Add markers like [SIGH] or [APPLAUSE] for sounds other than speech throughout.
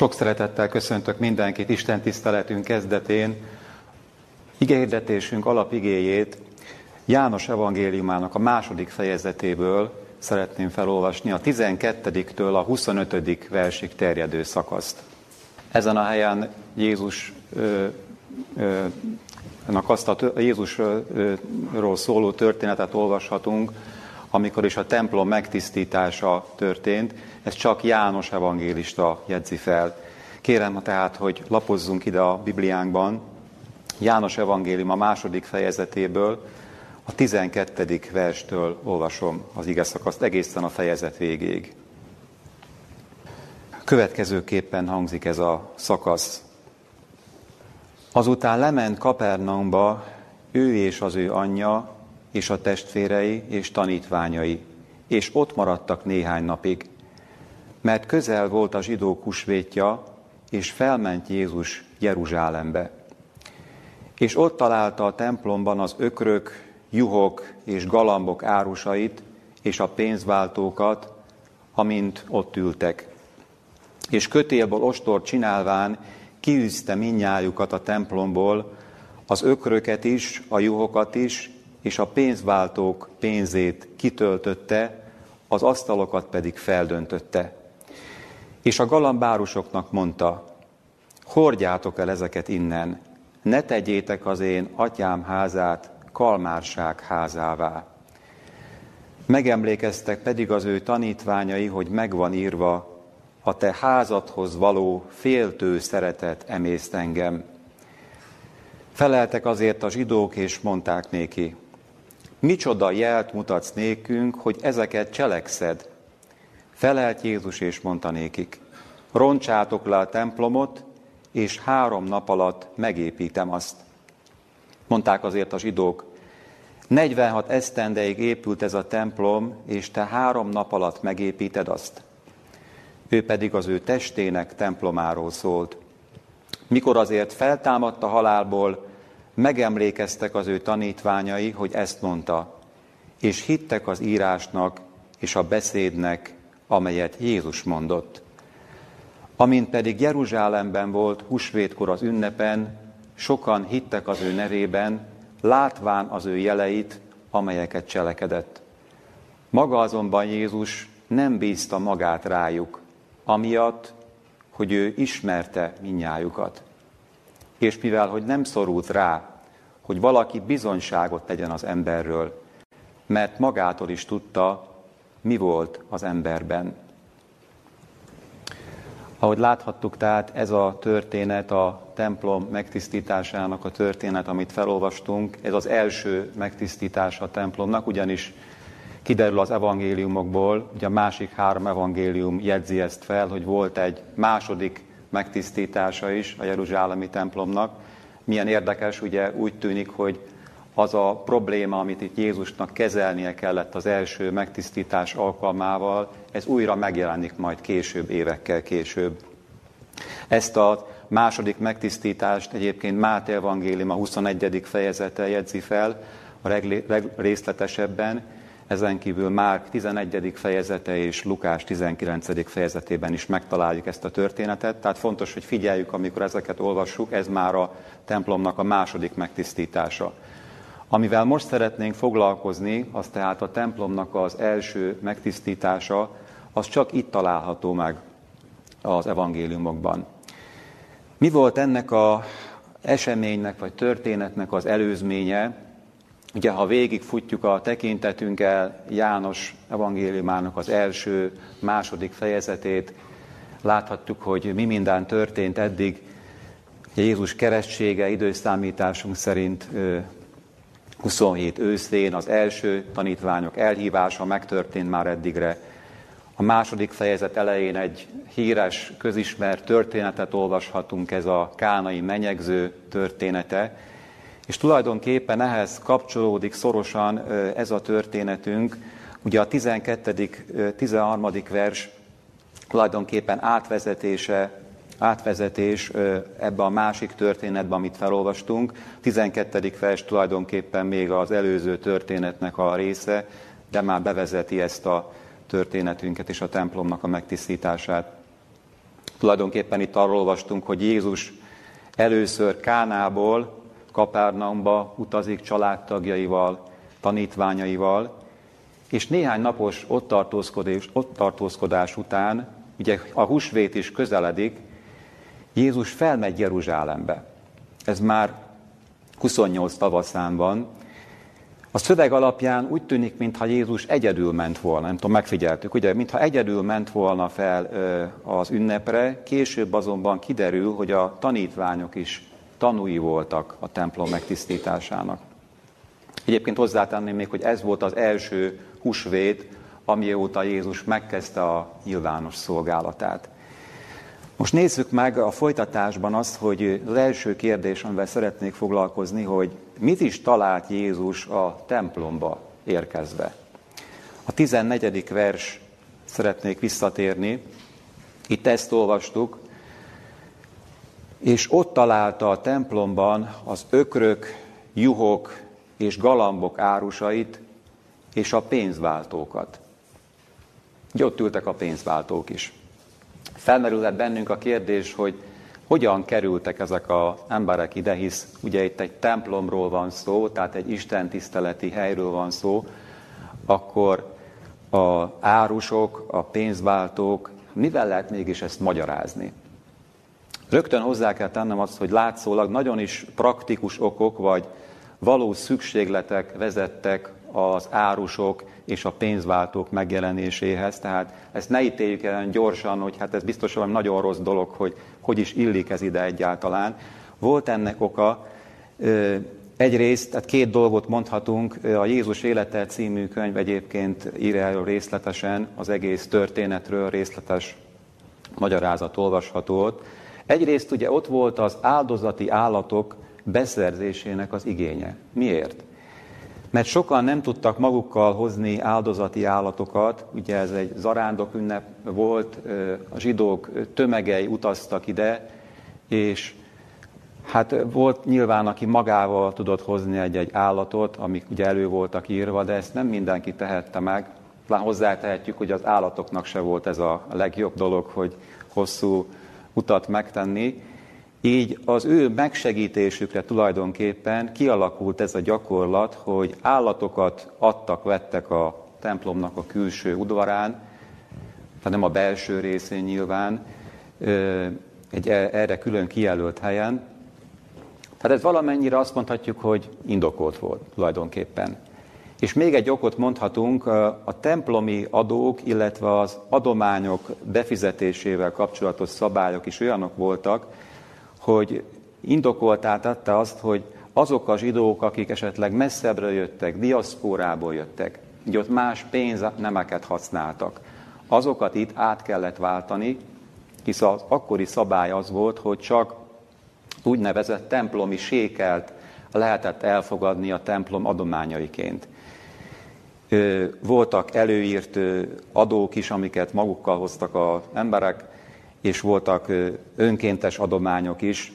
Sok szeretettel köszöntök mindenkit Isten tiszteletünk kezdetén. Igéhirdetésünk alapigéjét János evangéliumának a második fejezetéből szeretném felolvasni, a 12-től a 25. versig terjedő szakaszt. Ezen a helyen Jézus ö, ö, azt a Jézusról szóló történetet olvashatunk, amikor is a templom megtisztítása történt, ez csak János evangélista jegyzi fel. Kérem tehát, hogy lapozzunk ide a Bibliánkban, János evangélium a második fejezetéből, a 12. verstől olvasom az ige szakaszt egészen a fejezet végéig. Következőképpen hangzik ez a szakasz. Azután lement Kapernaumba ő és az ő anyja, és a testvérei és tanítványai, és ott maradtak néhány napig, mert közel volt a zsidók húsvétja, és felment Jézus Jeruzsálembe. És ott találta a templomban az ökrök, juhok és galambok árusait, és a pénzváltókat, amint ott ültek. És kötélből ostort csinálván kiűzte minnyájukat a templomból, az ökröket is, a juhokat is, és a pénzváltók pénzét kitöltötte, az asztalokat pedig feldöntötte. És a galambárusoknak mondta, hordjátok el ezeket innen, ne tegyétek az én atyám házát kalmárság házává. Megemlékeztek pedig az ő tanítványai, hogy megvan írva, a te házadhoz való féltő szeretet emészt engem. Feleltek azért a zsidók, és mondták néki, micsoda jelt mutatsz nékünk, hogy ezeket cselekszed. Felelt Jézus, és mondta nékik, roncsátok le a templomot, és három nap alatt megépítem azt. Mondták azért a zsidók, 46 esztendeig épült ez a templom, és te három nap alatt megépíted azt. Ő pedig az ő testének templomáról szólt. Mikor azért feltámadt a halálból, megemlékeztek az ő tanítványai, hogy ezt mondta, és hittek az írásnak és a beszédnek, amelyet Jézus mondott. Amint pedig Jeruzsálemben volt husvétkor az ünnepen, sokan hittek az ő nevében, látván az ő jeleit, amelyeket cselekedett. Maga azonban Jézus nem bízta magát rájuk, amiatt, hogy ő ismerte minnyájukat. És mivel, hogy nem szorult rá, hogy valaki bizonyságot tegyen az emberről, mert magától is tudta, mi volt az emberben. Ahogy láthattuk, tehát ez a történet, a templom megtisztításának a történet, amit felolvastunk, ez az első megtisztítása a templomnak, ugyanis kiderül az evangéliumokból, ugye a másik három evangélium jegyzi ezt fel, hogy volt egy második megtisztítása is a Jeruzsálemi templomnak. Milyen érdekes, ugye úgy tűnik, hogy az a probléma, amit itt Jézusnak kezelnie kellett az első megtisztítás alkalmával, ez újra megjelenik majd később, évekkel később. Ezt a második megtisztítást egyébként Máté Evangélium a 21. fejezete jegyzi fel a legrészletesebben, ezen kívül Márk 11. fejezete és Lukás 19. fejezetében is megtaláljuk ezt a történetet. Tehát fontos, hogy figyeljük, amikor ezeket olvassuk, ez már a templomnak a második megtisztítása. Amivel most szeretnénk foglalkozni, az tehát a templomnak az első megtisztítása, az csak itt található meg az evangéliumokban. Mi volt ennek a eseménynek vagy történetnek az előzménye? Ugye, ha végigfutjuk a tekintetünkkel János evangéliumának az első, második fejezetét, láthatjuk, hogy mi minden történt eddig. Jézus keresztsége időszámításunk szerint 27 őszén az első tanítványok elhívása megtörtént már eddigre. A második fejezet elején egy híres, közismert történetet olvashatunk, ez a kánai menyegző története, és tulajdonképpen ehhez kapcsolódik szorosan ez a történetünk. Ugye a 12. 13. vers tulajdonképpen átvezetése átvezetés ebbe a másik történetbe, amit felolvastunk. 12. vers tulajdonképpen még az előző történetnek a része, de már bevezeti ezt a történetünket és a templomnak a megtisztítását. Tulajdonképpen itt arról olvastunk, hogy Jézus először Kánából Kapárnaumba utazik családtagjaival, tanítványaival, és néhány napos ott tartózkodás, ott tartózkodás után, ugye a húsvét is közeledik, Jézus felmegy Jeruzsálembe. Ez már 28 tavaszán van. A szöveg alapján úgy tűnik, mintha Jézus egyedül ment volna, nem tudom, megfigyeltük, ugye, mintha egyedül ment volna fel az ünnepre, később azonban kiderül, hogy a tanítványok is tanúi voltak a templom megtisztításának. Egyébként hozzátenném még, hogy ez volt az első húsvét, amióta Jézus megkezdte a nyilvános szolgálatát. Most nézzük meg a folytatásban azt, hogy az első kérdés, amivel szeretnék foglalkozni, hogy mit is talált Jézus a templomba érkezve. A 14. vers szeretnék visszatérni. Itt ezt olvastuk, és ott találta a templomban az ökrök, juhok és galambok árusait, és a pénzváltókat. Ugye ott ültek a pénzváltók is. Felmerülhet bennünk a kérdés, hogy hogyan kerültek ezek az emberek ide, hisz ugye itt egy templomról van szó, tehát egy Isten tiszteleti helyről van szó, akkor a árusok, a pénzváltók, mivel lehet mégis ezt magyarázni? Rögtön hozzá kell tennem azt, hogy látszólag nagyon is praktikus okok, vagy valós szükségletek vezettek az árusok és a pénzváltók megjelenéséhez. Tehát ezt ne ítéljük el gyorsan, hogy hát ez biztos valami nagyon rossz dolog, hogy hogy is illik ez ide egyáltalán. Volt ennek oka, Egyrészt, tehát két dolgot mondhatunk, a Jézus élete című könyv egyébként ír el részletesen, az egész történetről részletes magyarázat olvasható ott. Egyrészt ugye ott volt az áldozati állatok beszerzésének az igénye. Miért? Mert sokan nem tudtak magukkal hozni áldozati állatokat, ugye ez egy zarándok ünnep volt, a zsidók tömegei utaztak ide, és hát volt nyilván, aki magával tudott hozni egy-egy állatot, amik ugye elő voltak írva, de ezt nem mindenki tehette meg. Talán hozzátehetjük, hogy az állatoknak se volt ez a legjobb dolog, hogy hosszú utat megtenni. Így az ő megsegítésükre tulajdonképpen kialakult ez a gyakorlat, hogy állatokat adtak, vettek a templomnak a külső udvarán, tehát nem a belső részén nyilván, egy e, erre külön kijelölt helyen. Tehát ez valamennyire azt mondhatjuk, hogy indokolt volt tulajdonképpen. És még egy okot mondhatunk, a templomi adók, illetve az adományok befizetésével kapcsolatos szabályok is olyanok voltak, hogy indokoltá tette azt, hogy azok a zsidók, akik esetleg messzebbre jöttek, diaszpórából jöttek, így ott más pénznemeket használtak, azokat itt át kellett váltani, hisz az akkori szabály az volt, hogy csak úgynevezett templomi sékelt lehetett elfogadni a templom adományaiként. Voltak előírt adók is, amiket magukkal hoztak az emberek, és voltak önkéntes adományok is,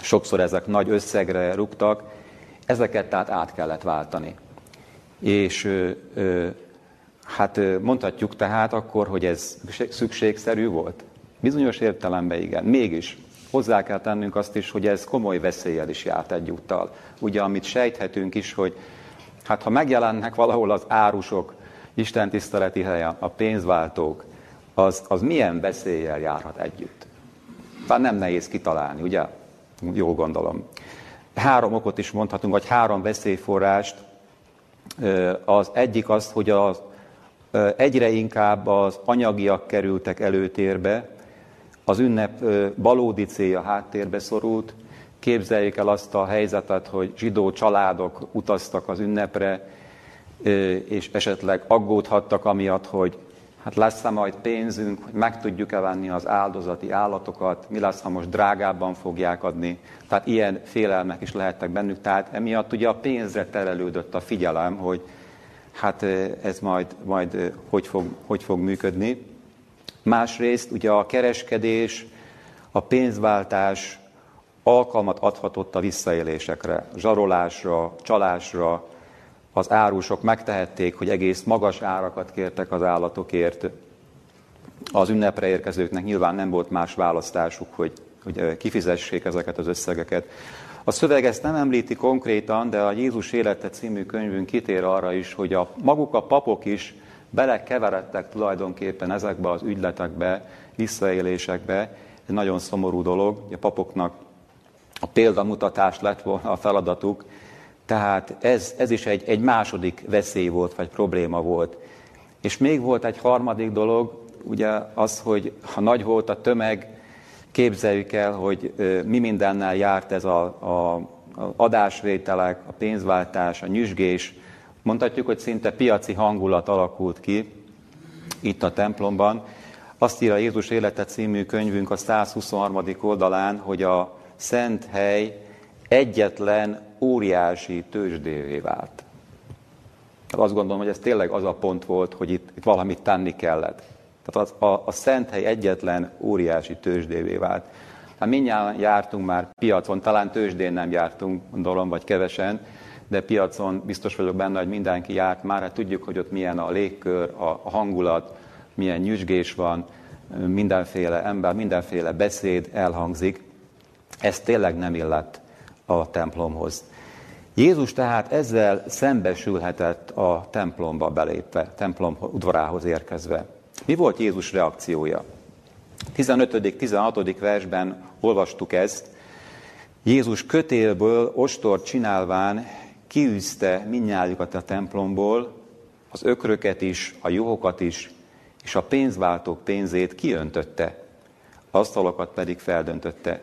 sokszor ezek nagy összegre rúgtak, ezeket tehát át kellett váltani. És hát mondhatjuk tehát akkor, hogy ez szükségszerű volt? Bizonyos értelemben igen. Mégis hozzá kell tennünk azt is, hogy ez komoly veszéllyel is járt egyúttal. Ugye, amit sejthetünk is, hogy hát ha megjelennek valahol az árusok, Isten tiszteleti helyen, a pénzváltók, az, az milyen veszéllyel járhat együtt. Tehát nem nehéz kitalálni, ugye? Jól gondolom. Három okot is mondhatunk, vagy három veszélyforrást. Az egyik az, hogy az, egyre inkább az anyagiak kerültek előtérbe, az ünnep valódi célja háttérbe szorult. Képzeljék el azt a helyzetet, hogy zsidó családok utaztak az ünnepre, és esetleg aggódhattak amiatt, hogy hát lesz-e majd pénzünk, hogy meg tudjuk-e venni az áldozati állatokat, mi lesz, ha most drágábban fogják adni. Tehát ilyen félelmek is lehettek bennük. Tehát emiatt ugye a pénzre terelődött a figyelem, hogy hát ez majd, majd hogy, fog, hogy fog működni. Másrészt ugye a kereskedés, a pénzváltás alkalmat adhatott a visszaélésekre, zsarolásra, csalásra, az árusok megtehették, hogy egész magas árakat kértek az állatokért. az ünnepre érkezőknek nyilván nem volt más választásuk, hogy, hogy kifizessék ezeket az összegeket. A szöveg ezt nem említi konkrétan, de a Jézus élete című könyvünk kitér arra is, hogy a, maguk a papok is belekeveredtek tulajdonképpen ezekbe az ügyletekbe, visszaélésekbe. Ez nagyon szomorú dolog, a papoknak a példamutatás lett volna a feladatuk, tehát ez, ez is egy, egy második veszély volt, vagy probléma volt. És még volt egy harmadik dolog, ugye az, hogy ha nagy volt a tömeg, képzeljük el, hogy mi mindennel járt ez a, a, a adásvételek, a pénzváltás, a nyüzsgés. Mondhatjuk, hogy szinte piaci hangulat alakult ki itt a templomban. Azt írja Jézus élete című könyvünk a 123. oldalán, hogy a szent hely egyetlen óriási tőzsdévé vált. Azt gondolom, hogy ez tényleg az a pont volt, hogy itt, itt valamit tenni kellett. Tehát az, a, a szent hely egyetlen óriási tőzsdévé vált. Hát mindjárt jártunk már piacon, talán tőzsdén nem jártunk, gondolom, vagy kevesen, de piacon biztos vagyok benne, hogy mindenki járt már, hát tudjuk, hogy ott milyen a légkör, a, a hangulat, milyen nyüzsgés van, mindenféle ember, mindenféle beszéd elhangzik. Ez tényleg nem illett a templomhoz. Jézus tehát ezzel szembesülhetett a templomba belépve, templom udvarához érkezve. Mi volt Jézus reakciója? 15.-16. versben olvastuk ezt. Jézus kötélből ostort csinálván kiűzte minnyájukat a templomból, az ökröket is, a juhokat is, és a pénzváltók pénzét kiöntötte, asztalokat pedig feldöntötte.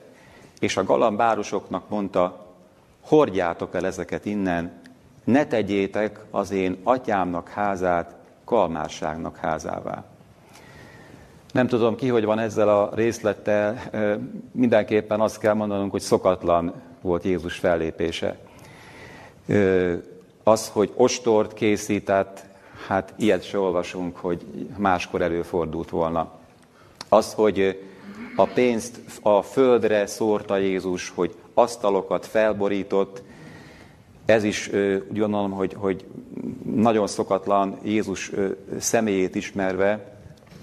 És a galambárosoknak mondta, hordjátok el ezeket innen, ne tegyétek az én atyámnak házát kalmárságnak házává. Nem tudom ki, hogy van ezzel a részlettel, mindenképpen azt kell mondanunk, hogy szokatlan volt Jézus fellépése. Az, hogy ostort készített, hát ilyet se olvasunk, hogy máskor előfordult volna. Az, hogy a pénzt a földre szórta Jézus, hogy asztalokat felborított, ez is úgy gondolom, hogy, hogy nagyon szokatlan Jézus személyét ismerve,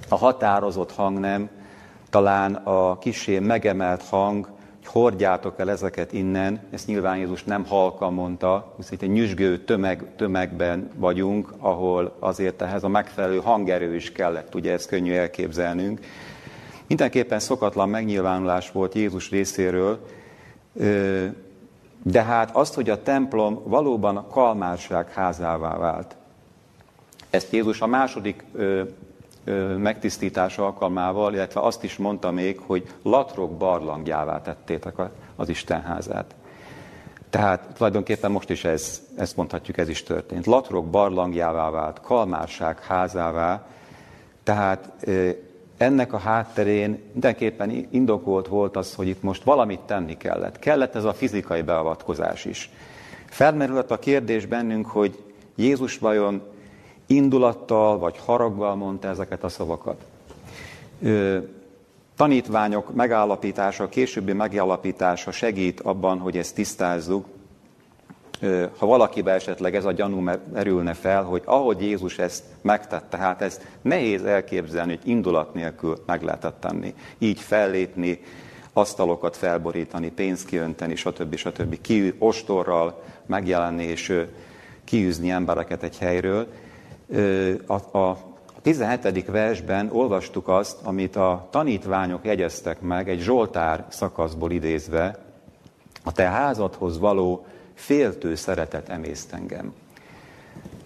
a határozott hang nem, talán a kisé megemelt hang, hogy hordjátok el ezeket innen, ezt nyilván Jézus nem halka mondta, hiszen egy nyüzsgő tömeg, tömegben vagyunk, ahol azért ehhez a megfelelő hangerő is kellett, ugye ezt könnyű elképzelnünk. Mindenképpen szokatlan megnyilvánulás volt Jézus részéről, de hát azt, hogy a templom valóban a kalmárság házává vált, ezt Jézus a második megtisztítás alkalmával, illetve azt is mondta még, hogy latrok barlangjává tettétek az Isten házát. Tehát tulajdonképpen most is ez, ezt mondhatjuk, ez is történt. Latrok barlangjává vált, kalmárság házává, tehát ennek a hátterén mindenképpen indokolt volt az, hogy itt most valamit tenni kellett. Kellett ez a fizikai beavatkozás is. Felmerült a kérdés bennünk, hogy Jézus vajon indulattal vagy haraggal mondta ezeket a szavakat. Tanítványok megállapítása, későbbi megállapítása segít abban, hogy ezt tisztázzuk. Ha valakibe esetleg ez a gyanú erülne fel, hogy ahogy Jézus ezt megtette, hát ezt nehéz elképzelni, hogy indulat nélkül meg lehetett tenni. Így fellépni, asztalokat felborítani, pénzt kiönteni, stb. stb. Ki, ostorral megjelenni és kiűzni embereket egy helyről. A, a 17. versben olvastuk azt, amit a tanítványok jegyeztek meg, egy Zsoltár szakaszból idézve, a te házadhoz való féltő szeretet emészt engem.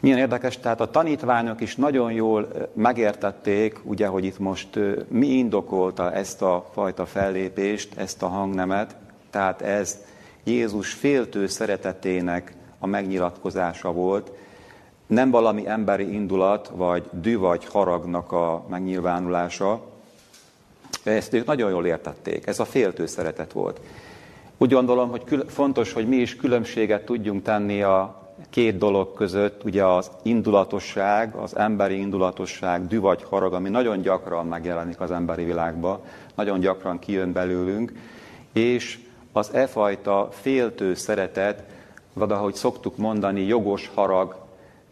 Milyen érdekes, tehát a tanítványok is nagyon jól megértették, ugye, hogy itt most mi indokolta ezt a fajta fellépést, ezt a hangnemet, tehát ez Jézus féltő szeretetének a megnyilatkozása volt, nem valami emberi indulat, vagy dű vagy haragnak a megnyilvánulása. Ezt ők nagyon jól értették, ez a féltő szeretet volt. Úgy gondolom, hogy fontos, hogy mi is különbséget tudjunk tenni a két dolog között, ugye az indulatosság, az emberi indulatosság, dű vagy harag, ami nagyon gyakran megjelenik az emberi világban, nagyon gyakran kijön belőlünk, és az e fajta féltő szeretet, vagy ahogy szoktuk mondani, jogos harag,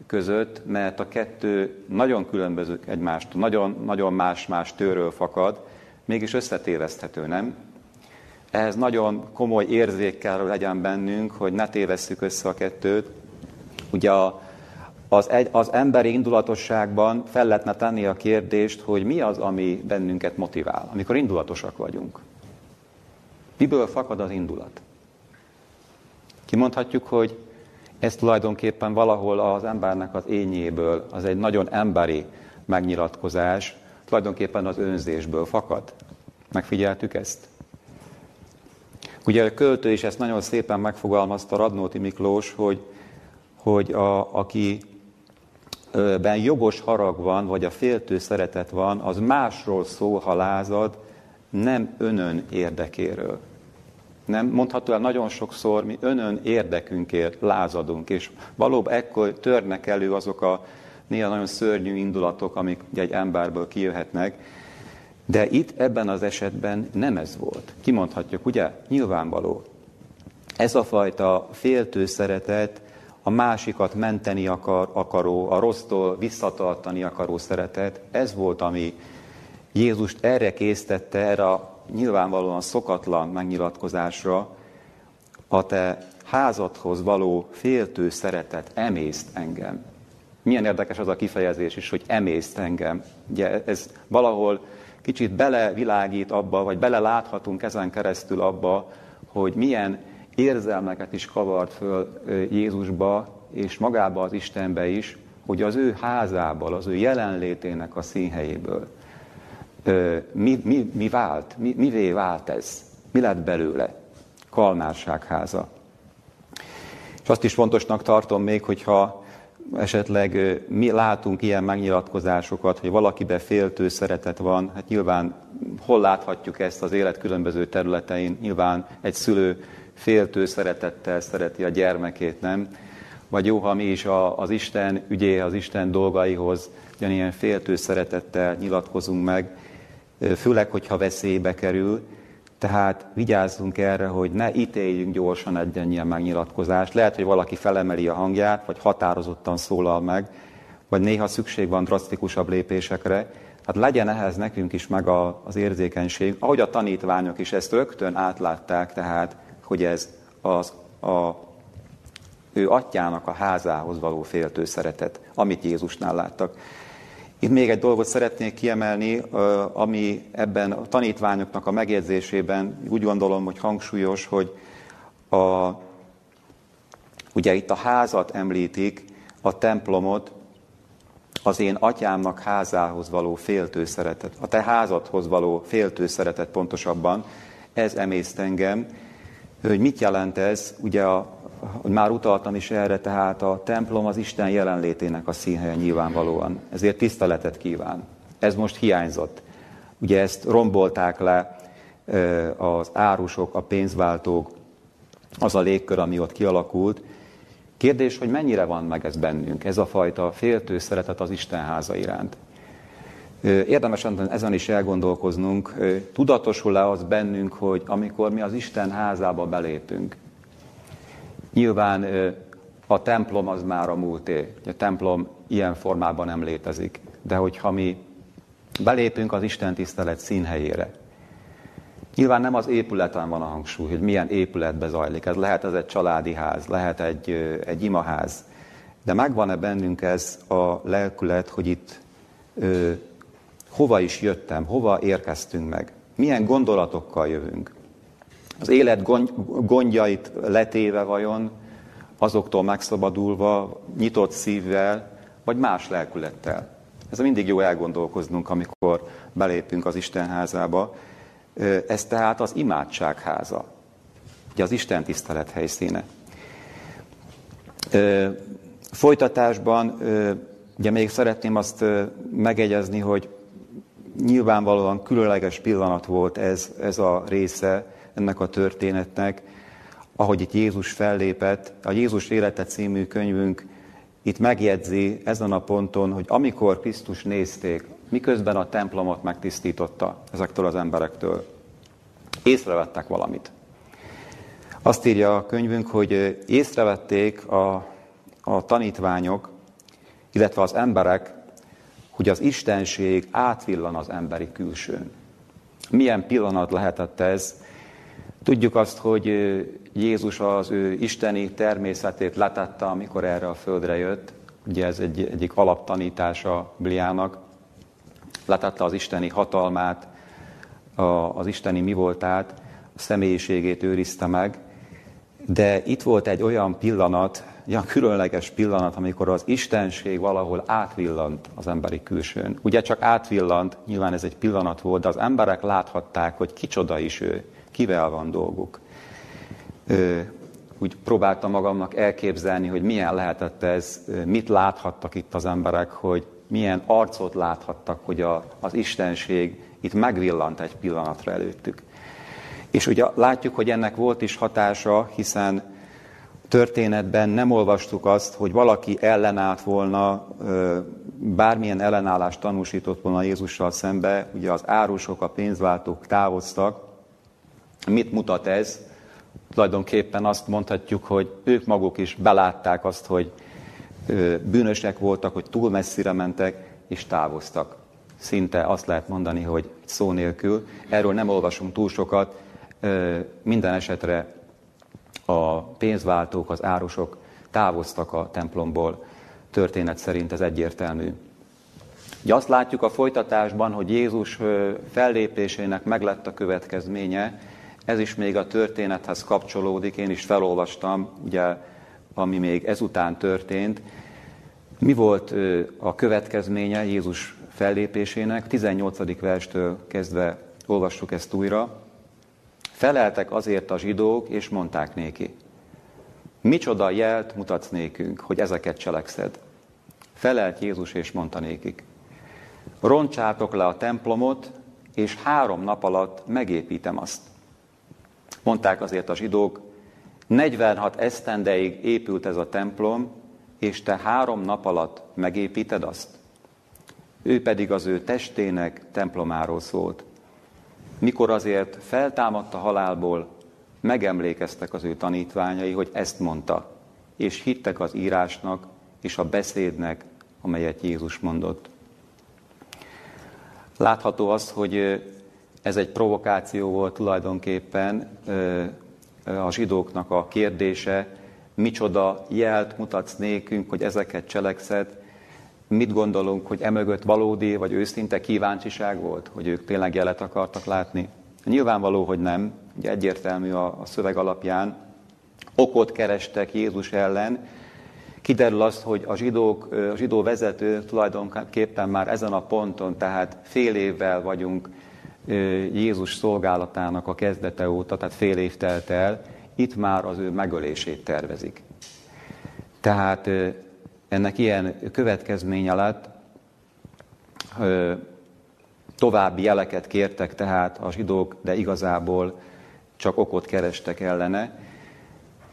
között, mert a kettő nagyon különböző egymástól, nagyon, nagyon más-más tőről fakad, mégis összetéveszthető, nem? Ehhez nagyon komoly érzék kell legyen bennünk, hogy ne tévesszük össze a kettőt. Ugye az, egy, az emberi indulatosságban fel lehetne tenni a kérdést, hogy mi az, ami bennünket motivál, amikor indulatosak vagyunk. Miből fakad az indulat? Kimondhatjuk, hogy ez tulajdonképpen valahol az embernek az ényéből, az egy nagyon emberi megnyilatkozás, tulajdonképpen az önzésből fakad. Megfigyeltük ezt? Ugye a költő is ezt nagyon szépen megfogalmazta Radnóti Miklós, hogy, hogy a, aki ben jogos harag van, vagy a féltő szeretet van, az másról szól, ha lázad, nem önön érdekéről. Nem mondható el nagyon sokszor, mi önön érdekünkért lázadunk, és valóban ekkor törnek elő azok a néha nagyon szörnyű indulatok, amik egy emberből kijöhetnek, de itt ebben az esetben nem ez volt. Kimondhatjuk, ugye? Nyilvánvaló. Ez a fajta féltő szeretet, a másikat menteni akar, akaró, a rossztól visszatartani akaró szeretet, ez volt, ami Jézust erre késztette, erre a nyilvánvalóan szokatlan megnyilatkozásra, a te házadhoz való féltő szeretet emészt engem. Milyen érdekes az a kifejezés is, hogy emészt engem. Ugye ez valahol kicsit belevilágít abba, vagy beleláthatunk ezen keresztül abba, hogy milyen érzelmeket is kavart föl Jézusba, és magába az Istenbe is, hogy az ő házából, az ő jelenlétének a színhelyéből mi, mi, mi vált, mi, mivé vált ez, mi lett belőle? Kalmárság háza. És azt is fontosnak tartom még, hogyha esetleg mi látunk ilyen megnyilatkozásokat, hogy valakibe féltő szeretet van, hát nyilván hol láthatjuk ezt az élet különböző területein, nyilván egy szülő féltő szeretettel szereti a gyermekét, nem? Vagy jó, ha mi is a, az Isten ügyé, az Isten dolgaihoz ugyanilyen féltő szeretettel nyilatkozunk meg, főleg, hogyha veszélybe kerül, tehát vigyázzunk erre, hogy ne ítéljünk gyorsan egy ilyen megnyilatkozást. Lehet, hogy valaki felemeli a hangját, vagy határozottan szólal meg, vagy néha szükség van drasztikusabb lépésekre. Hát legyen ehhez nekünk is meg a, az érzékenység. Ahogy a tanítványok is ezt rögtön átlátták, tehát, hogy ez az a ő atyának a házához való féltő szeretet, amit Jézusnál láttak. Itt még egy dolgot szeretnék kiemelni, ami ebben a tanítványoknak a megjegyzésében úgy gondolom, hogy hangsúlyos, hogy a, ugye itt a házat említik, a templomot, az én atyámnak házához való féltő szeretet, a te házadhoz való féltő szeretet pontosabban, ez emészt engem, hogy mit jelent ez, ugye a, már utaltam is erre, tehát a templom az Isten jelenlétének a színhelye nyilvánvalóan. Ezért tiszteletet kíván. Ez most hiányzott. Ugye ezt rombolták le az árusok, a pénzváltók, az a légkör, ami ott kialakult. Kérdés, hogy mennyire van meg ez bennünk, ez a fajta féltő szeretet az Isten háza iránt. Érdemes ezen is elgondolkoznunk, tudatosul-e az bennünk, hogy amikor mi az Isten házába belépünk, Nyilván a templom az már a múlté. A templom ilyen formában nem létezik. De hogyha mi belépünk az Isten tisztelet színhelyére, Nyilván nem az épületen van a hangsúly, hogy milyen épületbe zajlik. Ez lehet ez egy családi ház, lehet egy, egy imaház. De megvan-e bennünk ez a lelkület, hogy itt ö, hova is jöttem, hova érkeztünk meg, milyen gondolatokkal jövünk. Az élet gondjait letéve vajon, azoktól megszabadulva, nyitott szívvel, vagy más lelkülettel. Ez mindig jó elgondolkoznunk, amikor belépünk az Isten házába. Ez tehát az imádság háza, ugye az Isten tisztelet helyszíne. Folytatásban ugye még szeretném azt megegyezni, hogy nyilvánvalóan különleges pillanat volt ez, ez a része ennek a történetnek, ahogy itt Jézus fellépett. A Jézus élete című könyvünk itt megjegyzi ezen a ponton, hogy amikor Krisztus nézték, miközben a templomot megtisztította ezektől az emberektől, észrevettek valamit. Azt írja a könyvünk, hogy észrevették a, a tanítványok, illetve az emberek, hogy az Istenség átvillan az emberi külsőn. Milyen pillanat lehetett ez? Tudjuk azt, hogy Jézus az ő isteni természetét letette, amikor erre a földre jött. Ugye ez egy, egyik alaptanítása Bliának. Letette az isteni hatalmát, a, az isteni mi voltát, a személyiségét őrizte meg. De itt volt egy olyan pillanat, olyan különleges pillanat, amikor az Istenség valahol átvillant az emberi külsőn. Ugye csak átvillant, nyilván ez egy pillanat volt, de az emberek láthatták, hogy kicsoda is ő, kivel van dolguk. Ö, úgy próbáltam magamnak elképzelni, hogy milyen lehetett ez, mit láthattak itt az emberek, hogy milyen arcot láthattak, hogy a, az Istenség itt megvillant egy pillanatra előttük. És ugye látjuk, hogy ennek volt is hatása, hiszen történetben nem olvastuk azt, hogy valaki ellenállt volna, bármilyen ellenállást tanúsított volna Jézussal szembe, ugye az árusok, a pénzváltók távoztak. Mit mutat ez? Tulajdonképpen azt mondhatjuk, hogy ők maguk is belátták azt, hogy bűnösek voltak, hogy túl messzire mentek, és távoztak. Szinte azt lehet mondani, hogy szó nélkül. Erről nem olvasunk túl sokat. Minden esetre a pénzváltók, az árusok távoztak a templomból. Történet szerint ez egyértelmű. Ugye azt látjuk a folytatásban, hogy Jézus fellépésének meglett a következménye, ez is még a történethez kapcsolódik, én is felolvastam, ugye, ami még ezután történt. Mi volt a következménye Jézus fellépésének? 18. verstől kezdve olvassuk ezt újra. Feleltek azért a zsidók, és mondták néki. Micsoda jelt mutatsz nékünk, hogy ezeket cselekszed? Felelt Jézus, és mondta nékik. Roncsátok le a templomot, és három nap alatt megépítem azt. Mondták azért a zsidók, 46 esztendeig épült ez a templom, és te három nap alatt megépíted azt? Ő pedig az ő testének templomáról szólt mikor azért feltámadt a halálból, megemlékeztek az ő tanítványai, hogy ezt mondta, és hittek az írásnak és a beszédnek, amelyet Jézus mondott. Látható az, hogy ez egy provokáció volt tulajdonképpen a zsidóknak a kérdése, micsoda jelt mutatsz nékünk, hogy ezeket cselekszed, mit gondolunk, hogy emögött valódi vagy őszinte kíváncsiság volt, hogy ők tényleg jelet akartak látni? Nyilvánvaló, hogy nem, ugye egyértelmű a, szöveg alapján. Okot kerestek Jézus ellen, Kiderül azt, hogy a, zsidók, a zsidó vezető tulajdonképpen már ezen a ponton, tehát fél évvel vagyunk Jézus szolgálatának a kezdete óta, tehát fél év telt el, itt már az ő megölését tervezik. Tehát ennek ilyen következménye lett, további jeleket kértek tehát a zsidók, de igazából csak okot kerestek ellene.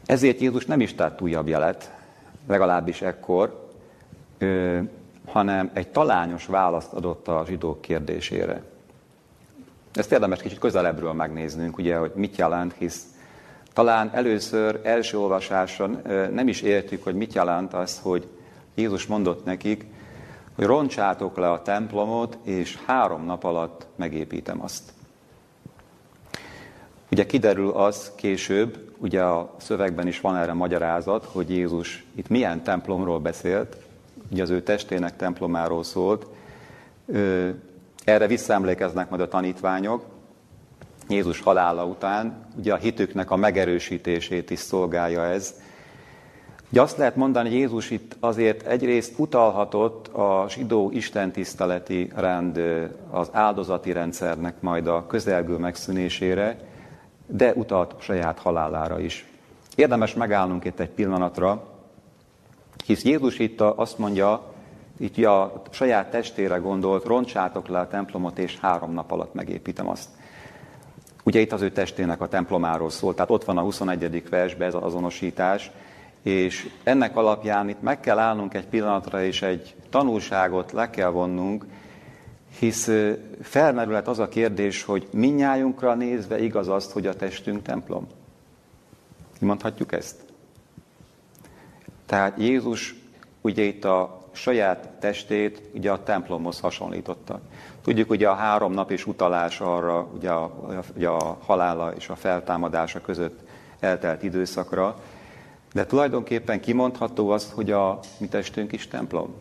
Ezért Jézus nem is tett újabb jelet, legalábbis ekkor, hanem egy talányos választ adott a zsidók kérdésére. Ezt érdemes kicsit közelebbről megnéznünk, ugye, hogy mit jelent, hisz talán először, első olvasáson nem is értjük, hogy mit jelent az, hogy Jézus mondott nekik, hogy roncsátok le a templomot, és három nap alatt megépítem azt. Ugye kiderül az később, ugye a szövegben is van erre magyarázat, hogy Jézus itt milyen templomról beszélt, ugye az ő testének templomáról szólt. Erre visszaemlékeznek majd a tanítványok. Jézus halála után, ugye a hitüknek a megerősítését is szolgálja ez, Ugye azt lehet mondani, hogy Jézus itt azért egyrészt utalhatott a zsidó istentiszteleti rend, az áldozati rendszernek majd a közelgő megszűnésére, de utalt saját halálára is. Érdemes megállnunk itt egy pillanatra, hisz Jézus itt azt mondja, itt a saját testére gondolt, roncsátok le a templomot, és három nap alatt megépítem azt. Ugye itt az ő testének a templomáról szól, tehát ott van a 21. versben ez az azonosítás, és ennek alapján itt meg kell állnunk egy pillanatra, és egy tanulságot le kell vonnunk, hisz felmerülhet az a kérdés, hogy minnyájunkra nézve igaz azt, hogy a testünk templom. Mondhatjuk ezt? Tehát Jézus ugye itt a saját testét ugye a templomhoz hasonlította. Tudjuk, ugye a három nap is utalás arra, ugye a, ugye a halála és a feltámadása között eltelt időszakra, de tulajdonképpen kimondható az, hogy a mi testünk is templom.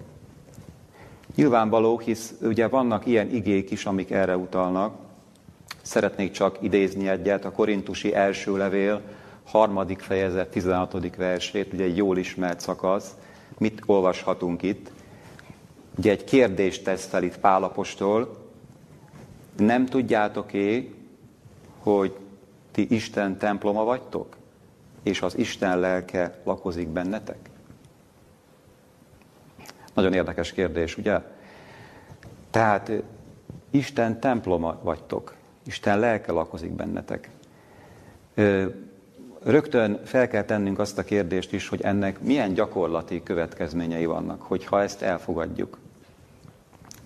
Nyilvánvaló, hisz ugye vannak ilyen igék is, amik erre utalnak. Szeretnék csak idézni egyet, a korintusi első levél, harmadik fejezet, 16. versét, ugye egy jól ismert szakasz. Mit olvashatunk itt? Ugye egy kérdést tesz fel itt Pálapostól. Nem tudjátok-é, hogy ti Isten temploma vagytok? És az Isten lelke lakozik bennetek? Nagyon érdekes kérdés, ugye? Tehát Isten temploma vagytok, Isten lelke lakozik bennetek. Rögtön fel kell tennünk azt a kérdést is, hogy ennek milyen gyakorlati következményei vannak, hogyha ezt elfogadjuk.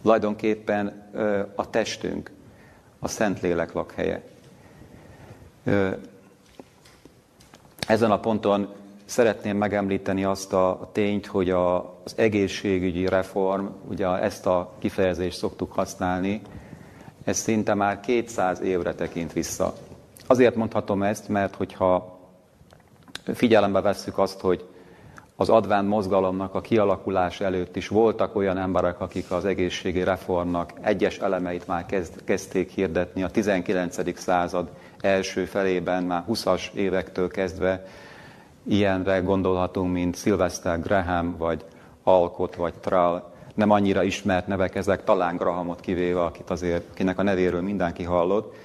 Tulajdonképpen a testünk, a Szentlélek lakhelye. Ezen a ponton szeretném megemlíteni azt a tényt, hogy a, az egészségügyi reform, ugye ezt a kifejezést szoktuk használni, ez szinte már 200 évre tekint vissza. Azért mondhatom ezt, mert hogyha figyelembe vesszük azt, hogy az advent mozgalomnak a kialakulás előtt is voltak olyan emberek, akik az egészségi reformnak egyes elemeit már kezd, kezdték hirdetni a 19. század első felében, már 20-as évektől kezdve Ilyenre gondolhatunk, mint Sylvester Graham, vagy Alcott, vagy Trall. Nem annyira ismert nevek ezek, talán Grahamot kivéve, akit azért, akinek a nevéről mindenki hallott.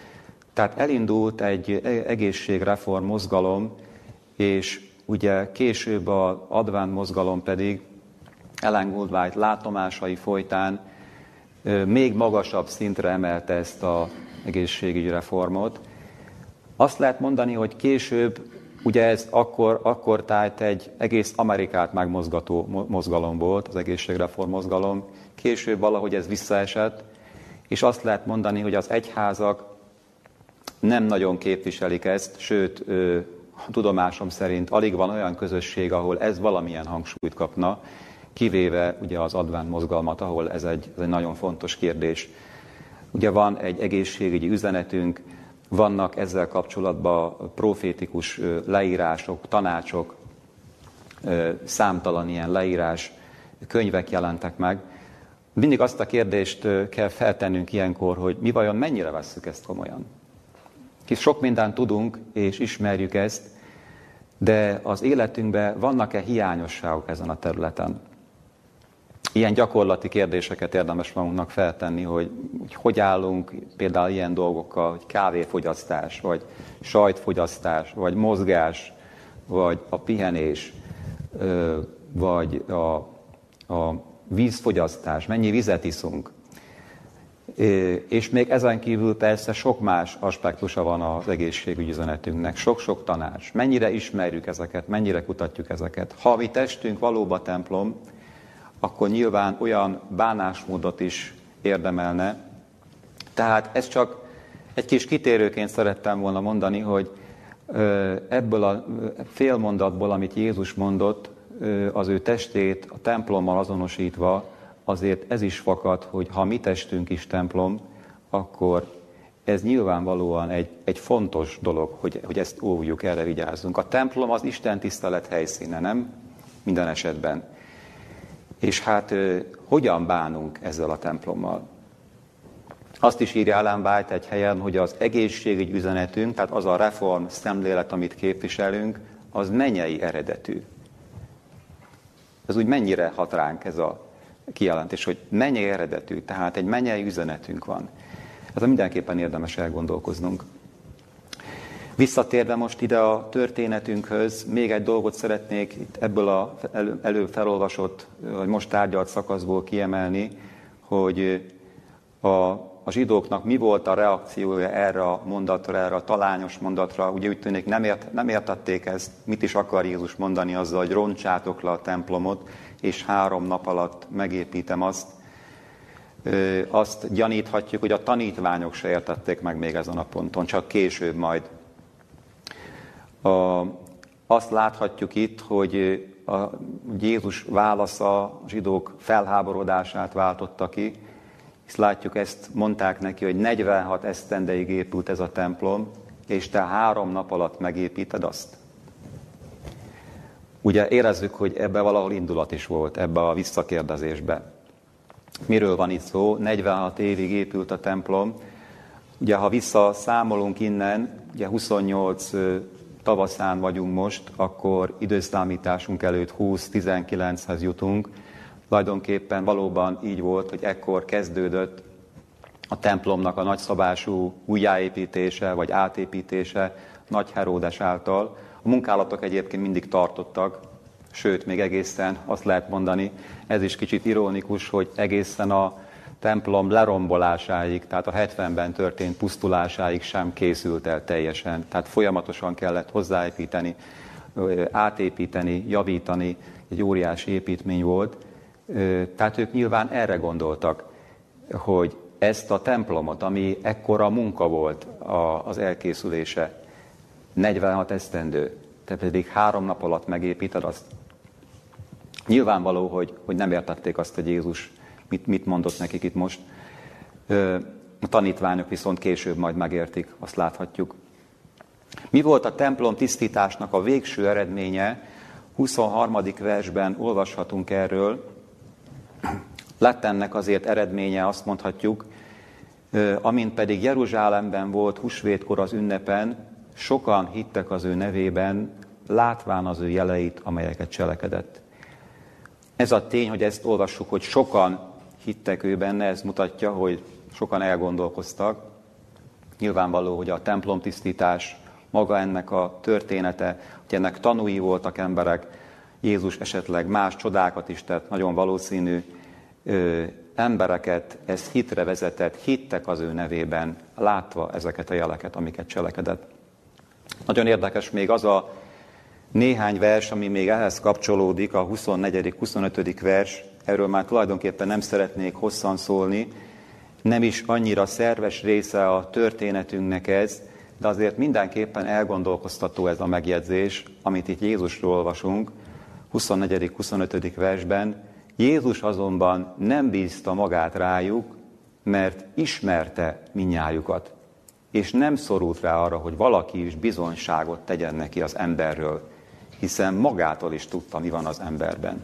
Tehát elindult egy egészségreform mozgalom, és ugye később az advent mozgalom pedig Ellen Goldwhite látomásai folytán még magasabb szintre emelte ezt az egészségügyi reformot. Azt lehet mondani, hogy később Ugye ez akkor, akkor tájt egy egész Amerikát megmozgató mozgalom volt, az egészségreform mozgalom. Később valahogy ez visszaesett, és azt lehet mondani, hogy az egyházak nem nagyon képviselik ezt, sőt, tudomásom szerint alig van olyan közösség, ahol ez valamilyen hangsúlyt kapna, kivéve ugye az advent mozgalmat, ahol ez egy, ez egy nagyon fontos kérdés. Ugye van egy egészségügyi üzenetünk, vannak ezzel kapcsolatban profétikus leírások, tanácsok, számtalan ilyen leírás, könyvek jelentek meg. Mindig azt a kérdést kell feltennünk ilyenkor, hogy mi vajon mennyire vesszük ezt komolyan. Hisz sok mindent tudunk, és ismerjük ezt, de az életünkben vannak-e hiányosságok ezen a területen? Ilyen gyakorlati kérdéseket érdemes magunknak feltenni, hogy, hogy hogy állunk például ilyen dolgokkal, hogy kávéfogyasztás, vagy sajtfogyasztás, vagy mozgás, vagy a pihenés, vagy a, a vízfogyasztás, mennyi vizet iszunk. És még ezen kívül persze sok más aspektusa van az egészségügyi üzenetünknek, sok-sok tanács. Mennyire ismerjük ezeket, mennyire kutatjuk ezeket. Ha a mi testünk valóban templom, akkor nyilván olyan bánásmódot is érdemelne. Tehát ez csak egy kis kitérőként szerettem volna mondani, hogy ebből a félmondatból, amit Jézus mondott, az ő testét a templommal azonosítva, azért ez is fakad, hogy ha mi testünk is templom, akkor ez nyilvánvalóan egy, egy fontos dolog, hogy, hogy ezt óvjuk, erre vigyázzunk. A templom az Isten tisztelet helyszíne, nem? Minden esetben. És hát hogyan bánunk ezzel a templommal? Azt is írja Ellen White egy helyen, hogy az egészségügy üzenetünk, tehát az a reform szemlélet, amit képviselünk, az mennyei eredetű. Ez úgy mennyire hat ránk ez a kijelentés, hogy mennyei eredetű, tehát egy mennyei üzenetünk van. Ez mindenképpen érdemes elgondolkoznunk. Visszatérve most ide a történetünkhöz, még egy dolgot szeretnék itt ebből a elő, elő felolvasott, vagy most tárgyalt szakaszból kiemelni, hogy a, a zsidóknak mi volt a reakciója erre a mondatra, erre a talányos mondatra. Ugye úgy tűnik nem, ért, nem értették ezt, mit is akar Jézus mondani azzal, hogy roncsátok le a templomot, és három nap alatt megépítem azt. Azt gyaníthatjuk, hogy a tanítványok se értették meg még ezen a ponton, csak később majd a, azt láthatjuk itt, hogy a Jézus válasza a zsidók felháborodását váltotta ki, és látjuk ezt, mondták neki, hogy 46 esztendeig épült ez a templom, és te három nap alatt megépíted azt. Ugye érezzük, hogy ebbe valahol indulat is volt, ebbe a visszakérdezésbe. Miről van itt szó? 46 évig épült a templom. Ugye, ha visszaszámolunk innen, ugye 28 tavaszán vagyunk most, akkor időszámításunk előtt 20-19-hez jutunk. Tulajdonképpen valóban így volt, hogy ekkor kezdődött a templomnak a nagyszabású újjáépítése vagy átépítése Nagy Heródes által. A munkálatok egyébként mindig tartottak, sőt, még egészen azt lehet mondani, ez is kicsit ironikus, hogy egészen a templom lerombolásáig, tehát a 70-ben történt pusztulásáig sem készült el teljesen. Tehát folyamatosan kellett hozzáépíteni, átépíteni, javítani, egy óriási építmény volt. Tehát ők nyilván erre gondoltak, hogy ezt a templomot, ami ekkora munka volt az elkészülése, 46 esztendő, te pedig három nap alatt megépíted azt. Nyilvánvaló, hogy, hogy nem értették azt, hogy Jézus mit, mit mondott nekik itt most. A tanítványok viszont később majd megértik, azt láthatjuk. Mi volt a templom tisztításnak a végső eredménye? 23. versben olvashatunk erről. Lett ennek azért eredménye, azt mondhatjuk, amint pedig Jeruzsálemben volt husvétkor az ünnepen, sokan hittek az ő nevében, látván az ő jeleit, amelyeket cselekedett. Ez a tény, hogy ezt olvassuk, hogy sokan hittek ő benne, ez mutatja, hogy sokan elgondolkoztak. Nyilvánvaló, hogy a templom tisztítás, maga ennek a története, hogy ennek tanúi voltak emberek, Jézus esetleg más csodákat is tett, nagyon valószínű, ö, embereket ez hitre vezetett, hittek az ő nevében, látva ezeket a jeleket, amiket cselekedett. Nagyon érdekes még az a néhány vers, ami még ehhez kapcsolódik, a 24. 25. vers, erről már tulajdonképpen nem szeretnék hosszan szólni, nem is annyira szerves része a történetünknek ez, de azért mindenképpen elgondolkoztató ez a megjegyzés, amit itt Jézusról olvasunk, 24.-25. versben. Jézus azonban nem bízta magát rájuk, mert ismerte minnyájukat, és nem szorult rá arra, hogy valaki is bizonyságot tegyen neki az emberről, hiszen magától is tudta, mi van az emberben.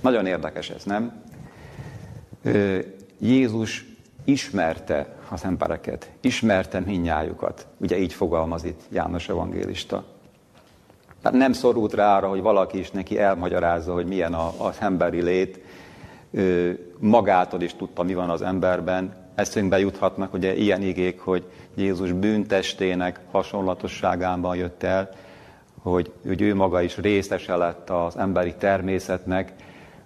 Nagyon érdekes ez, nem? Jézus ismerte az embereket, ismerte minnyájukat. Ugye így fogalmaz itt János evangélista. Tehát nem szorult rá arra, hogy valaki is neki elmagyarázza, hogy milyen az emberi lét. Magától is tudta, mi van az emberben. Eszünkbe juthatnak ugye ilyen igék, hogy Jézus bűntestének hasonlatosságában jött el, hogy, hogy ő maga is részese lett az emberi természetnek,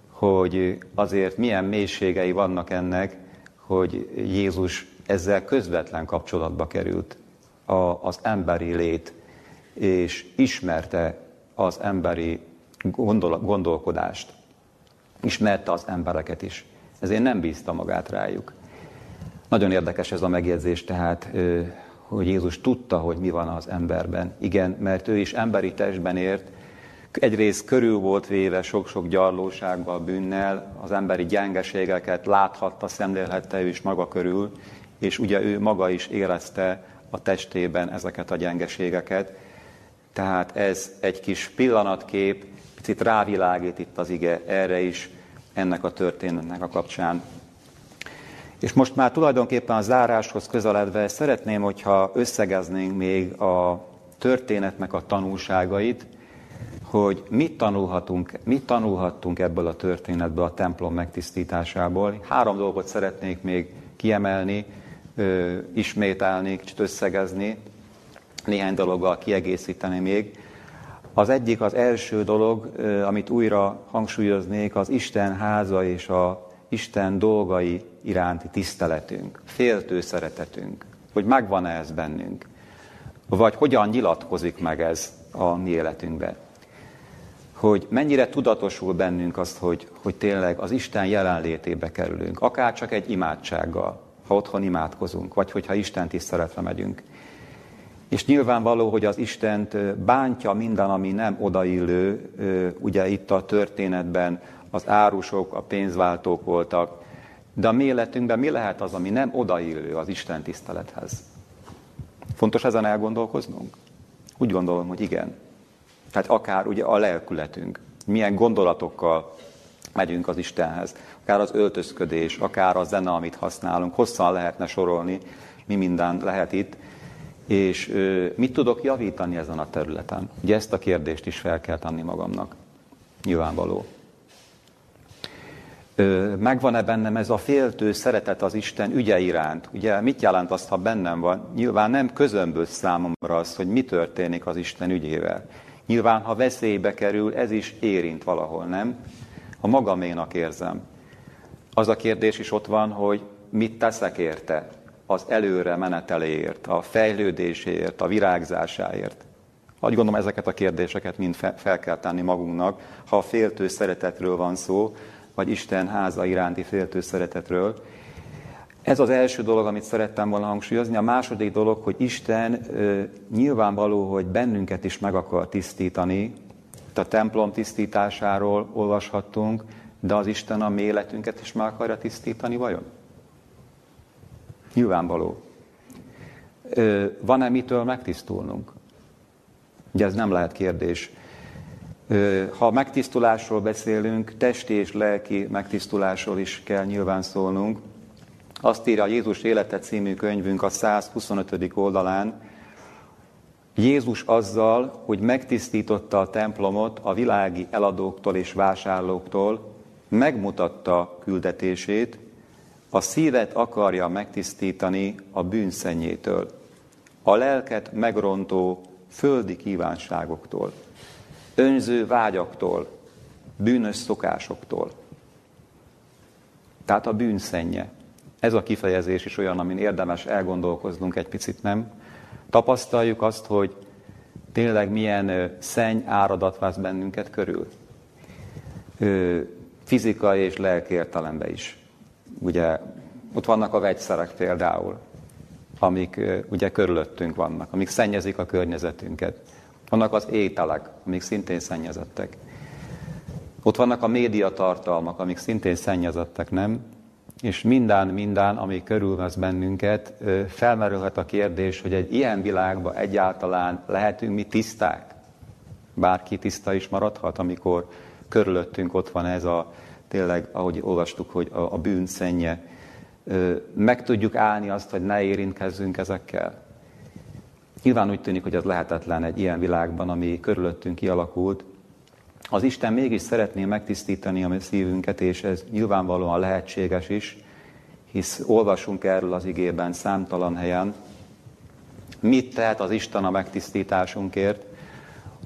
hogy azért milyen mélységei vannak ennek, hogy Jézus ezzel közvetlen kapcsolatba került a, az emberi lét, és ismerte az emberi gondol, gondolkodást. Ismerte az embereket is. Ezért nem bízta magát rájuk. Nagyon érdekes ez a megjegyzés, tehát, hogy Jézus tudta, hogy mi van az emberben. Igen, mert ő is emberi testben ért, egyrészt körül volt véve sok-sok gyarlósággal, bűnnel, az emberi gyengeségeket láthatta, szemlélhette ő is maga körül, és ugye ő maga is érezte a testében ezeket a gyengeségeket. Tehát ez egy kis pillanatkép, picit rávilágít itt az ige erre is, ennek a történetnek a kapcsán. És most már tulajdonképpen a záráshoz közeledve szeretném, hogyha összegeznénk még a történetnek a tanulságait, hogy mit tanulhatunk, mit tanulhattunk ebből a történetből, a templom megtisztításából. Három dolgot szeretnék még kiemelni, ismételni, kicsit összegezni, néhány dologgal kiegészíteni még. Az egyik, az első dolog, amit újra hangsúlyoznék, az Isten háza és a Isten dolgai iránti tiszteletünk, féltő szeretetünk, hogy megvan-e ez bennünk, vagy hogyan nyilatkozik meg ez a mi életünkben hogy mennyire tudatosul bennünk azt, hogy, hogy tényleg az Isten jelenlétébe kerülünk, akár csak egy imádsággal, ha otthon imádkozunk, vagy hogyha Isten tiszteletre megyünk. És nyilvánvaló, hogy az Istent bántja minden, ami nem odaillő, ugye itt a történetben az árusok, a pénzváltók voltak, de a mi életünkben mi lehet az, ami nem odaillő az Isten tisztelethez? Fontos ezen elgondolkoznunk? Úgy gondolom, hogy igen. Tehát akár ugye a lelkületünk, milyen gondolatokkal megyünk az Istenhez, akár az öltözködés, akár a zene, amit használunk, hosszan lehetne sorolni, mi minden lehet itt, és mit tudok javítani ezen a területen? Ugye ezt a kérdést is fel kell tenni magamnak. Nyilvánvaló. Ö, megvan-e bennem ez a féltő szeretet az Isten ügye iránt? Ugye mit jelent azt, ha bennem van? Nyilván nem közömbös számomra az, hogy mi történik az Isten ügyével. Nyilván, ha veszélybe kerül, ez is érint valahol, nem? Ha magaménak érzem. Az a kérdés is ott van, hogy mit teszek érte? Az előre meneteléért, a fejlődéséért, a virágzásáért. Úgy gondolom, ezeket a kérdéseket mind fel kell tenni magunknak, ha a féltő szeretetről van szó, vagy Isten háza iránti féltő szeretetről. Ez az első dolog, amit szerettem volna hangsúlyozni. A második dolog, hogy Isten nyilvánvaló, hogy bennünket is meg akar tisztítani. A templom tisztításáról olvashattunk, de az Isten a mi is meg akarja tisztítani, vajon? Nyilvánvaló. Van-e mitől megtisztulnunk? Ugye ez nem lehet kérdés. Ha megtisztulásról beszélünk, testi és lelki megtisztulásról is kell nyilván szólnunk. Azt írja a Jézus élete című könyvünk a 125. oldalán, Jézus azzal, hogy megtisztította a templomot a világi eladóktól és vásárlóktól, megmutatta küldetését, a szívet akarja megtisztítani a bűnszennyétől, a lelket megrontó földi kívánságoktól, önző vágyaktól, bűnös szokásoktól. Tehát a bűnszenye. Ez a kifejezés is olyan, amin érdemes elgondolkoznunk egy picit, nem? Tapasztaljuk azt, hogy tényleg milyen szenny áradat vász bennünket körül. Fizikai és lelki értelemben is. Ugye ott vannak a vegyszerek például, amik ugye körülöttünk vannak, amik szennyezik a környezetünket. Vannak az ételek, amik szintén szennyezettek. Ott vannak a médiatartalmak, amik szintén szennyezettek, nem? És minden, minden, ami körülvesz bennünket, felmerülhet a kérdés, hogy egy ilyen világban egyáltalán lehetünk mi tiszták? Bárki tiszta is maradhat, amikor körülöttünk ott van ez a, tényleg, ahogy olvastuk, hogy a, a bűn szennye. Meg tudjuk állni azt, hogy ne érintkezzünk ezekkel? Nyilván úgy tűnik, hogy ez lehetetlen egy ilyen világban, ami körülöttünk kialakult. Az Isten mégis szeretné megtisztítani a mi szívünket, és ez nyilvánvalóan lehetséges is, hisz olvasunk erről az igében számtalan helyen. Mit tehet az Isten a megtisztításunkért?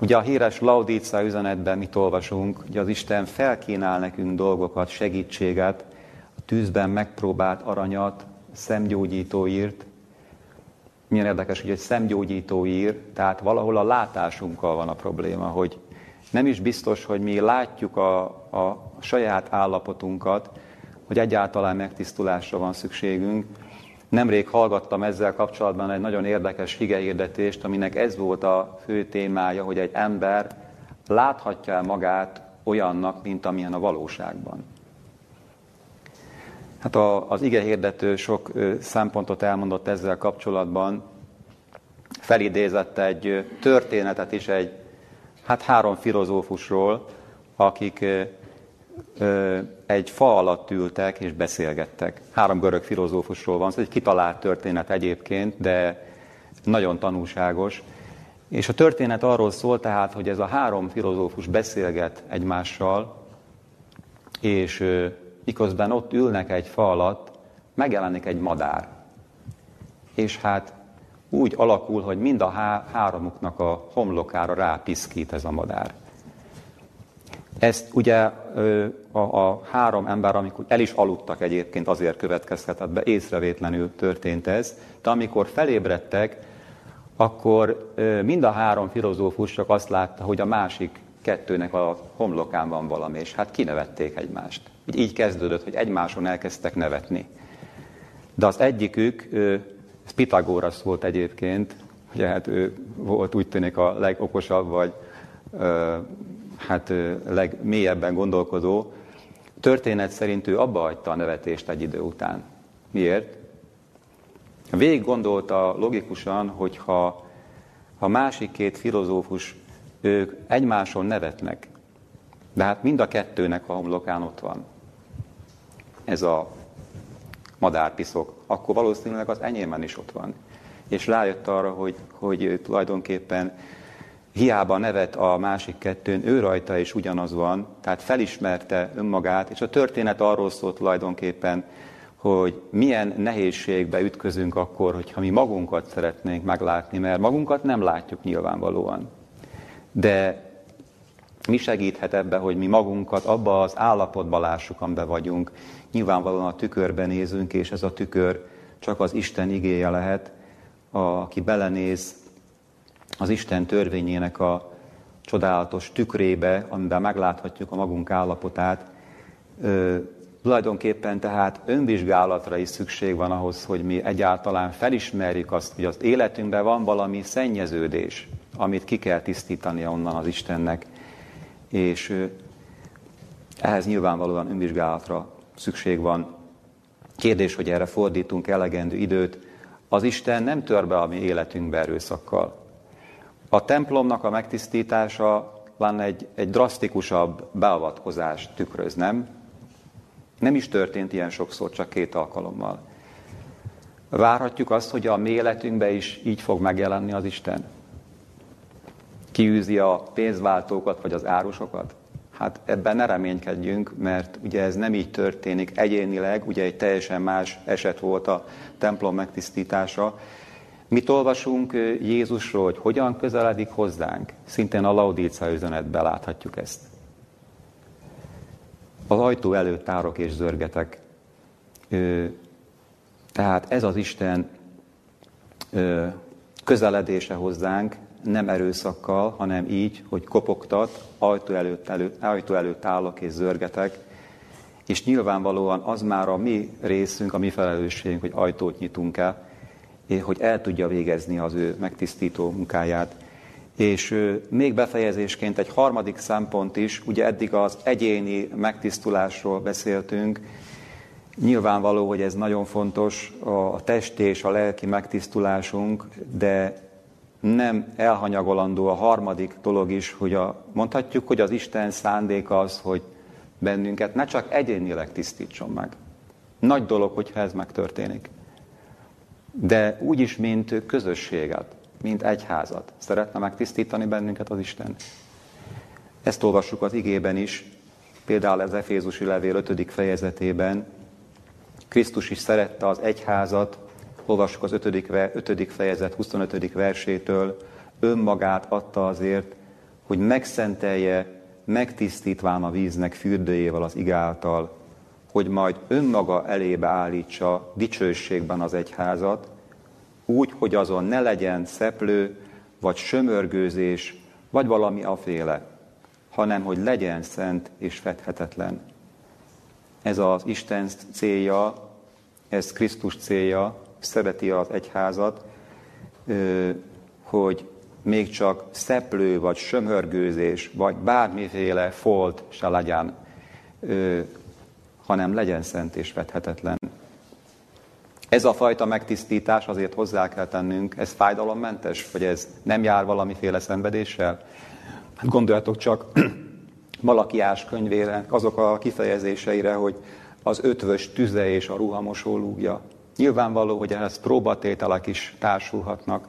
Ugye a híres Laudícia üzenetben mit olvasunk? Ugye az Isten felkínál nekünk dolgokat, segítséget, a tűzben megpróbált aranyat, szemgyógyító írt, milyen érdekes, hogy egy szemgyógyító ír, tehát valahol a látásunkkal van a probléma, hogy nem is biztos, hogy mi látjuk a, a saját állapotunkat, hogy egyáltalán megtisztulásra van szükségünk. Nemrég hallgattam ezzel kapcsolatban egy nagyon érdekes higehirdetést, aminek ez volt a fő témája, hogy egy ember láthatja magát olyannak, mint amilyen a valóságban. Hát a, az ige hirdető sok szempontot elmondott ezzel kapcsolatban. Felidézett egy történetet is egy, hát három filozófusról, akik egy fa alatt ültek és beszélgettek. Három görög filozófusról van, ez egy kitalált történet egyébként, de nagyon tanulságos. És a történet arról szól tehát, hogy ez a három filozófus beszélget egymással, és miközben ott ülnek egy fa alatt, megjelenik egy madár. És hát úgy alakul, hogy mind a há- háromuknak a homlokára rápiszkít ez a madár. Ezt ugye a, a három ember, amikor el is aludtak egyébként, azért következhetett be, észrevétlenül történt ez, de amikor felébredtek, akkor mind a három filozófus csak azt látta, hogy a másik kettőnek a homlokán van valami, és hát kinevették egymást. Így kezdődött, hogy egymáson elkezdtek nevetni. De az egyikük, ez Pitagórasz volt egyébként, ugye hát ő volt úgy tűnik a legokosabb, vagy hát legmélyebben gondolkodó, történet szerint ő abba hagyta a nevetést egy idő után. Miért? Végig gondolta logikusan, hogy ha a másik két filozófus, ők egymáson nevetnek, de hát mind a kettőnek a homlokán ott van. Ez a madárpiszok, akkor valószínűleg az enyémen is ott van. És rájött arra, hogy, hogy tulajdonképpen hiába nevet a másik kettőn, ő rajta is ugyanaz van, tehát felismerte önmagát, és a történet arról szólt tulajdonképpen, hogy milyen nehézségbe ütközünk akkor, hogyha mi magunkat szeretnénk meglátni, mert magunkat nem látjuk nyilvánvalóan. De mi segíthet ebbe, hogy mi magunkat abba az állapotba lássuk, amiben vagyunk. Nyilvánvalóan a tükörben nézünk, és ez a tükör csak az Isten igéje lehet, aki belenéz az Isten törvényének a csodálatos tükrébe, amiben megláthatjuk a magunk állapotát. Ö, tulajdonképpen tehát önvizsgálatra is szükség van ahhoz, hogy mi egyáltalán felismerjük azt, hogy az életünkben van valami szennyeződés, amit ki kell tisztítani onnan az Istennek. És ö, ehhez nyilvánvalóan önvizsgálatra szükség van. Kérdés, hogy erre fordítunk elegendő időt. Az Isten nem tör be a mi életünkbe erőszakkal. A templomnak a megtisztítása van egy, egy drasztikusabb beavatkozás tükröz, nem? Nem is történt ilyen sokszor, csak két alkalommal. Várhatjuk azt, hogy a mi életünkben is így fog megjelenni az Isten? Kiűzi a pénzváltókat vagy az árusokat? Hát ebben ne reménykedjünk, mert ugye ez nem így történik egyénileg, ugye egy teljesen más eset volt a templom megtisztítása, Mit olvasunk Jézusról, hogy hogyan közeledik hozzánk? Szintén a Laudícia üzenetben láthatjuk ezt. Az ajtó előtt tárok és zörgetek. Tehát ez az Isten közeledése hozzánk, nem erőszakkal, hanem így, hogy kopogtat, ajtó előtt, előtt, ajtó előtt állok és zörgetek, és nyilvánvalóan az már a mi részünk, a mi felelősségünk, hogy ajtót nyitunk el, hogy el tudja végezni az ő megtisztító munkáját. És még befejezésként egy harmadik szempont is, ugye eddig az egyéni megtisztulásról beszéltünk, Nyilvánvaló, hogy ez nagyon fontos, a testi és a lelki megtisztulásunk, de nem elhanyagolandó a harmadik dolog is, hogy a, mondhatjuk, hogy az Isten szándéka az, hogy bennünket ne csak egyénileg tisztítson meg. Nagy dolog, hogyha ez megtörténik de úgyis, mint közösséget, mint egyházat. Szeretne megtisztítani bennünket az Isten. Ezt olvassuk az igében is, például az Efézusi levél 5. fejezetében. Krisztus is szerette az egyházat, olvassuk az 5. 5. fejezet 25. versétől, önmagát adta azért, hogy megszentelje, megtisztítván a víznek fürdőjével az igáltal, hogy majd önmaga elébe állítsa dicsőségben az egyházat, úgy, hogy azon ne legyen szeplő, vagy sömörgőzés, vagy valami aféle, hanem hogy legyen szent és fedhetetlen. Ez az Isten célja, ez Krisztus célja, szereti az egyházat, hogy még csak szeplő, vagy sömörgőzés, vagy bármiféle folt se legyen hanem legyen szent és vethetetlen. Ez a fajta megtisztítás azért hozzá kell tennünk, ez fájdalommentes, vagy ez nem jár valamiféle szenvedéssel? Hát gondoljatok csak [CLEARS THROAT] Malakiás könyvére, azok a kifejezéseire, hogy az ötvös tüze és a ruhamosó lúgja. Nyilvánvaló, hogy ehhez próbatételek is társulhatnak.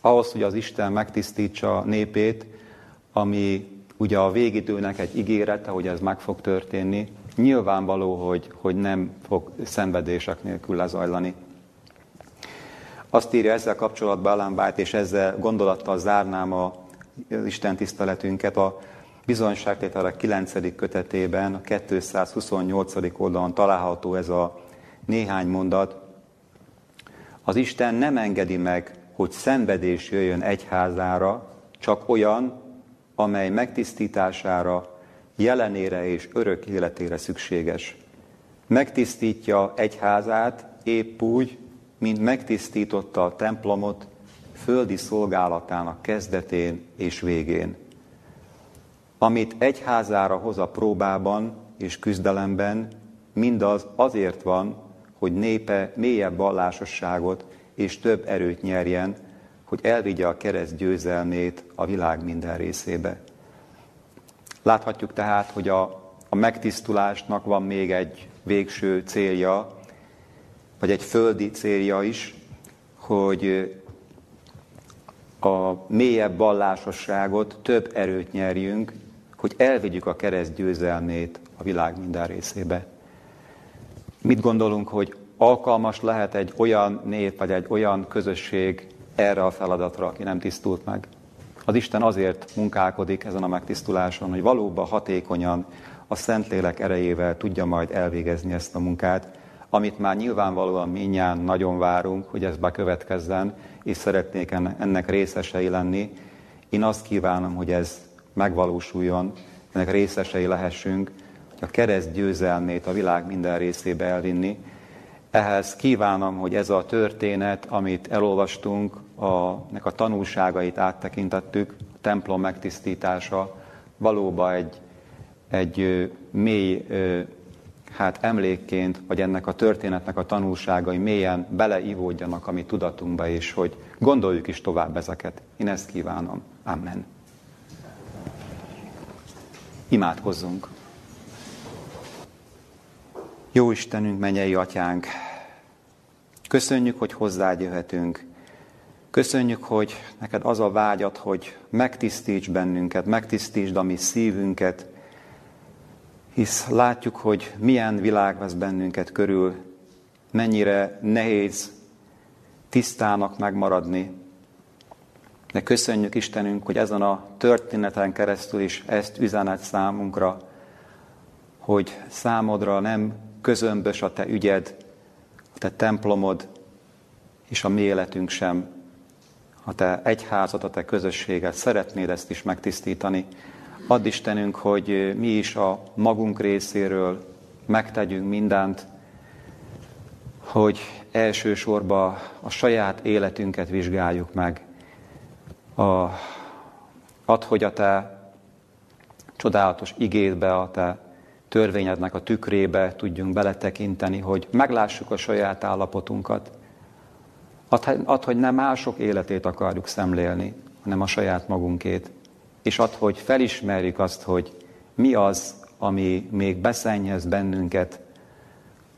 Ahhoz, hogy az Isten megtisztítsa népét, ami ugye a végidőnek egy ígérete, hogy ez meg fog történni, nyilvánvaló, hogy, hogy nem fog szenvedések nélkül lezajlani. Azt írja ezzel kapcsolatban Ellen White, és ezzel gondolattal zárnám a Isten tiszteletünket a bizonyságtételek 9. kötetében, a 228. oldalon található ez a néhány mondat. Az Isten nem engedi meg, hogy szenvedés jöjjön egyházára, csak olyan, amely megtisztítására jelenére és örök életére szükséges. Megtisztítja egyházát épp úgy, mint megtisztította a templomot földi szolgálatának kezdetén és végén. Amit egyházára hoz a próbában és küzdelemben, mindaz azért van, hogy népe mélyebb vallásosságot és több erőt nyerjen, hogy elvigye a kereszt győzelmét a világ minden részébe. Láthatjuk tehát, hogy a, a megtisztulásnak van még egy végső célja, vagy egy földi célja is, hogy a mélyebb vallásosságot, több erőt nyerjünk, hogy elvigyük a kereszt győzelmét a világ minden részébe. Mit gondolunk, hogy alkalmas lehet egy olyan nép, vagy egy olyan közösség erre a feladatra, aki nem tisztult meg? Az Isten azért munkálkodik ezen a megtisztuláson, hogy valóban hatékonyan a Szentlélek erejével tudja majd elvégezni ezt a munkát, amit már nyilvánvalóan minnyáján nagyon várunk, hogy ez bekövetkezzen, és szeretnék ennek részesei lenni. Én azt kívánom, hogy ez megvalósuljon, ennek részesei lehessünk, hogy a kereszt győzelmét a világ minden részébe elvinni. Ehhez kívánom, hogy ez a történet, amit elolvastunk, a, nek a tanulságait áttekintettük, a templom megtisztítása valóban egy, egy mély hát emlékként, vagy ennek a történetnek a tanulságai mélyen beleivódjanak a mi tudatunkba, és hogy gondoljuk is tovább ezeket. Én ezt kívánom. Amen. Imádkozzunk. Jó Istenünk, mennyei atyánk, köszönjük, hogy hozzád jöhetünk. Köszönjük, hogy neked az a vágyat, hogy megtisztíts bennünket, megtisztítsd a mi szívünket, hisz látjuk, hogy milyen világ vesz bennünket körül, mennyire nehéz tisztának megmaradni. De köszönjük Istenünk, hogy ezen a történeten keresztül is ezt üzenet számunkra, hogy számodra nem közömbös a te ügyed, a te templomod, és a mi életünk sem, a te egyházat, a te közösséget. Szeretnéd ezt is megtisztítani. Add Istenünk, hogy mi is a magunk részéről megtegyünk mindent, hogy elsősorban a saját életünket vizsgáljuk meg. A, add, hogy a te csodálatos igédbe, a te törvényednek a tükrébe tudjunk beletekinteni, hogy meglássuk a saját állapotunkat. Add, hogy nem mások életét akarjuk szemlélni, hanem a saját magunkét és ad, hogy felismerjük azt, hogy mi az, ami még beszennyez bennünket,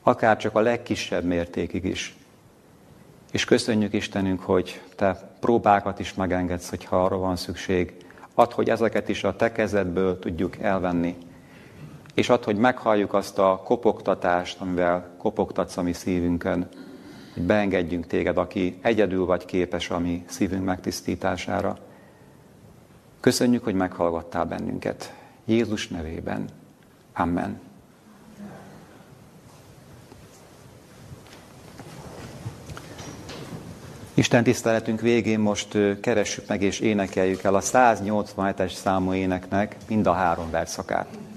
akár csak a legkisebb mértékig is. És köszönjük Istenünk, hogy Te próbákat is megengedsz, hogyha arra van szükség. Add, hogy ezeket is a Te kezedből tudjuk elvenni. És add, hogy meghalljuk azt a kopogtatást, amivel kopogtatsz a mi szívünkön, hogy beengedjünk Téged, aki egyedül vagy képes a mi szívünk megtisztítására. Köszönjük, hogy meghallgattál bennünket. Jézus nevében. Amen. Isten tiszteletünk végén most keressük meg és énekeljük el a 187-es számú éneknek mind a három verszakát.